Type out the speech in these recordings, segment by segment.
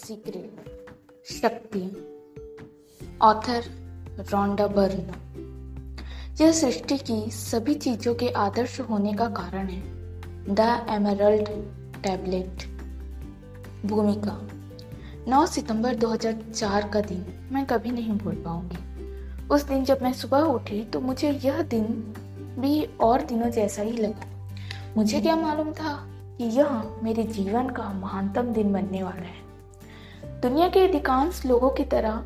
Secret शक्ति author Rhonda Byrne यह सृष्टि की सभी चीज़ों के आदर्श होने का कारण है। The emerald tablet. भूमिका। 9 सितंबर 2004 का दिन। मैं कभी नहीं भूल पाऊँगी। उस दिन जब मैं सुबह उठी तो मुझे यह दिन भी और दिनों जैसा ही लगा। मुझे क्या मालूम था कि यह मेरे जीवन का महानतम दिन बनने वाला है। दुनिया के अधिकांश लोगों की तरह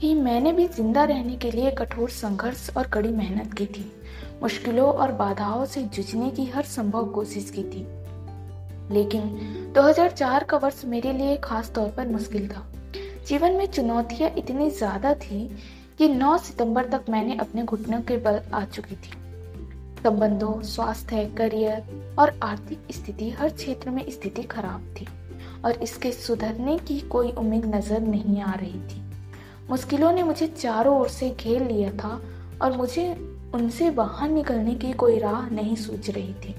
ही मैंने भी ज़िंदा रहने के लिए कठोर संघर्ष और कड़ी मेहनत की थी। मुश्किलों और बाधाओं से जूझने की हर संभव कोशिश की थी। लेकिन 2004 का वर्ष मेरे लिए खास तौर पर मुश्किल था। जीवन में चुनौतियाँ इतनी ज़्यादा थी कि 9 सितंबर तक मैंने अपने घुटनों के बल आ चुकी थी। संबंधों, स्वास्थ्य, करियर और आर्थिक स्थिति हर क्षेत्र में स्थिति खराब थी। और इसके सुधरने की कोई उम्मीद नज़र नहीं आ रही थी। मुश्किलों ने मुझे चारों ओर से घेर लिया था और मुझे उनसे बाहर निकलने की कोई राह नहीं सूझ रही थी।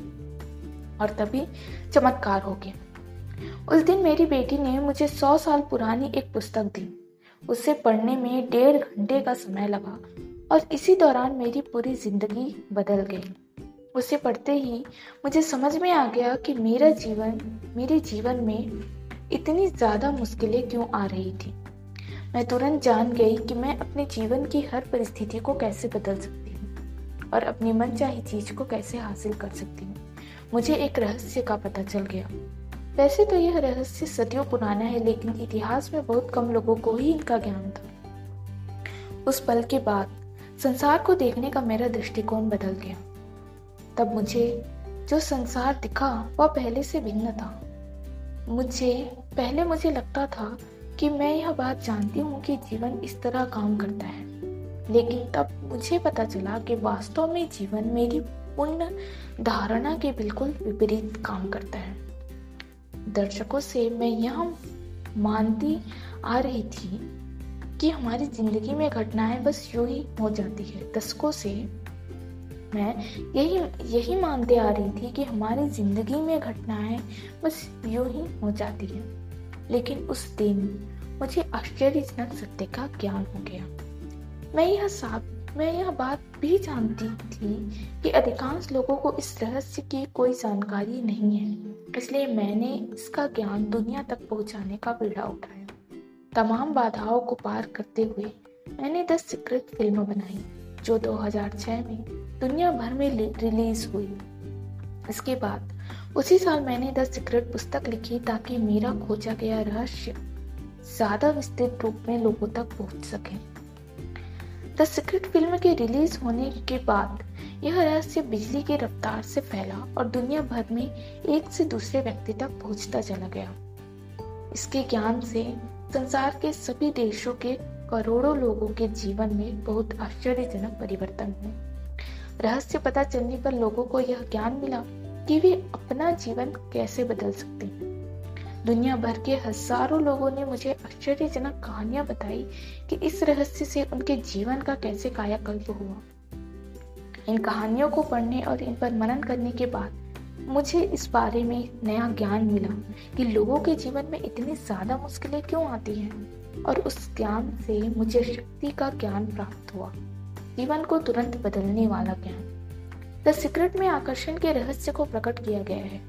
और तभी चमत्कार हो गया। उस दिन मेरी बेटी ने मुझे सौ साल पुरानी एक पुस्तक दी। उसे पढ़ने में डेढ़ घंटे का समय लगा और इसी दौरान मेरी पूरी ज़िंदगी बदल गई। उसे पढ़ते ही मुझे समझ में आ गया कि मेरा जीवन, मेरे जीवन में इतनी ज़्यादा मुश्किलें क्यों आ रही थी। मैं तुरंत जान गई कि मैं अपने जीवन की हर परिस्थिति को कैसे बदल सकती हूँ और अपनी मनचाही चीज़ को कैसे हासिल कर सकती हूँ। मुझे एक रहस्य का पता चल गया। वैसे तो यह रहस्य सदियों पुराना है, लेकिन इतिहास में बहुत कम लोगों को ही इनका ज्ञान था। उस पल के बाद संसार को देखने का मेरा दृष्टिकोण बदल गया। तब मुझे जो संसार दिखा, वह पहले से भिन्न था। मुझे, पहले मुझे लगता था कि मैं यह बात जानती हूँ कि जीवन इस तरह काम करता है। लेकिन तब मुझे पता चला कि वास्तव में जीवन मेरी पूर्ण धारणा के बिल्कुल विपरीत काम करता है। दर्शकों से मैं यह मानती आ रही थी कि हमारी ज़िंदगी में घटनाएँ बस यूँ ही हो जाती है। दशकों से मैं यही यही मानते आ रही थी कि हमारी ज़िंदगी में घटनाएँ बस यूँ ही हो जाती है। लेकिन उस दिन मुझे आश्चर्यजनक सत्य का ज्ञान हो गया। मैं यह साफ़ मैं यह बात भी जानती थी कि अधिकांश लोगों को इस रहस्य की कोई जानकारी नहीं है, इसलिए मैंने इसका ज्ञान दुनिया तक पहुँचाने का बीड़ा उठाया। तमाम बाधाओं को पार करते हुए मैंने द सीक्रेट फ़िल्म बनाई, जो 2006 में दुनिया भर में रिलीज़ हुई। इसके बाद, उसी साल मैंने द सीक्रेट पुस्तक लिखी ताकि मेरा खोजा गया रहस्य ज़्यादा विस्तृत रूप में लोगों तक पहुँच सके। द सीक्रेट फ़िल्म के रिलीज़ होने के बाद, यह रहस्य बिजली की रफ्तार से फैला और दुनिया भर में एक से दूसरे व्यक्ति तक पहुँचता चला गया। इसके ज्ञान से संसार के सभी देशों के करोड़ों लोगों के जीवन में बहुत आश्चर्यजनक परिवर्तन हुए। रहस्य पता चलने पर लोगों को यह ज्ञान मिला कि वे अपना जीवन कैसे बदल सकते हैं। दुनिया भर के हज़ारों लोगों ने मुझे आश्चर्यजनक कहानियाँ बताई कि इस रहस्य से उनके जीवन का कैसे कायाकल्प हुआ। इन कहानियों को पढ़ने और इन पर मनन करने के बाद मुझे इस बारे में नया ज्ञान मिला कि लोगों के जीवन में इतनी ज़्यादा मुश्किलें क्यों आती हैं और उस ज्ञान से मुझे शक्ति का ज्ञान प्राप्त हुआ। जीवन को तुरंत बदलने वाला ज्ञान। द सीक्रेट में आकर्षण के रहस्य को प्रकट किया गया है,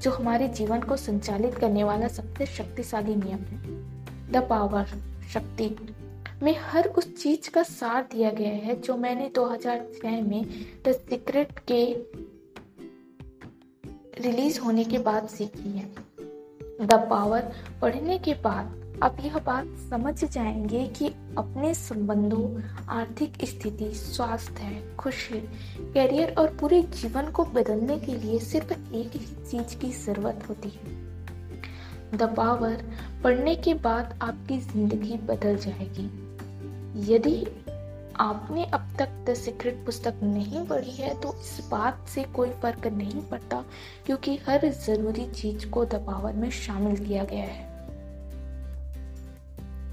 जो हमारे जीवन को संचालित करने वाला सबसे शक्तिशाली नियम है। द पावर, शक्ति, में हर उस चीज़ का सार दिया गया है, जो मैंने 2006 में द सीक्रेट के रिलीज़ होने के बाद सीखी है। द पावर, पढ़ने के बाद आप यह बात समझ जाएँगे कि अपने संबंधों, आर्थिक स्थिति, स्वास्थ्य खुशी करियर और पूरे जीवन को बदलने के लिए सिर्फ़ एक ही चीज़ की ज़रूरत होती है। द पावर पढ़ने के बाद आपकी ज़िंदगी बदल जाएगी। यदि आपने अब तक द सीक्रेट पुस्तक नहीं पढ़ी है तो इस बात से कोई फ़र्क नहीं पड़ता, क्योंकि हर ज़रूरी चीज़ को द पावर में शामिल किया गया है।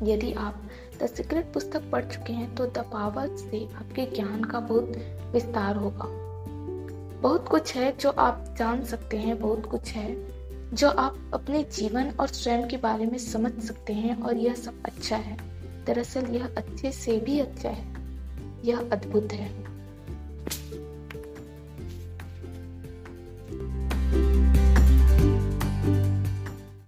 यदि आप द सीक्रेट पुस्तक पढ़ चुके हैं तो द पावर से आपके ज्ञान का बहुत विस्तार होगा। बहुत कुछ है जो आप जान सकते हैं, बहुत कुछ है जो आप अपने जीवन और स्वयं के बारे में समझ सकते हैं और यह सब अच्छा है। दरअसल यह अच्छे से भी अच्छा है। यह अद्भुत है।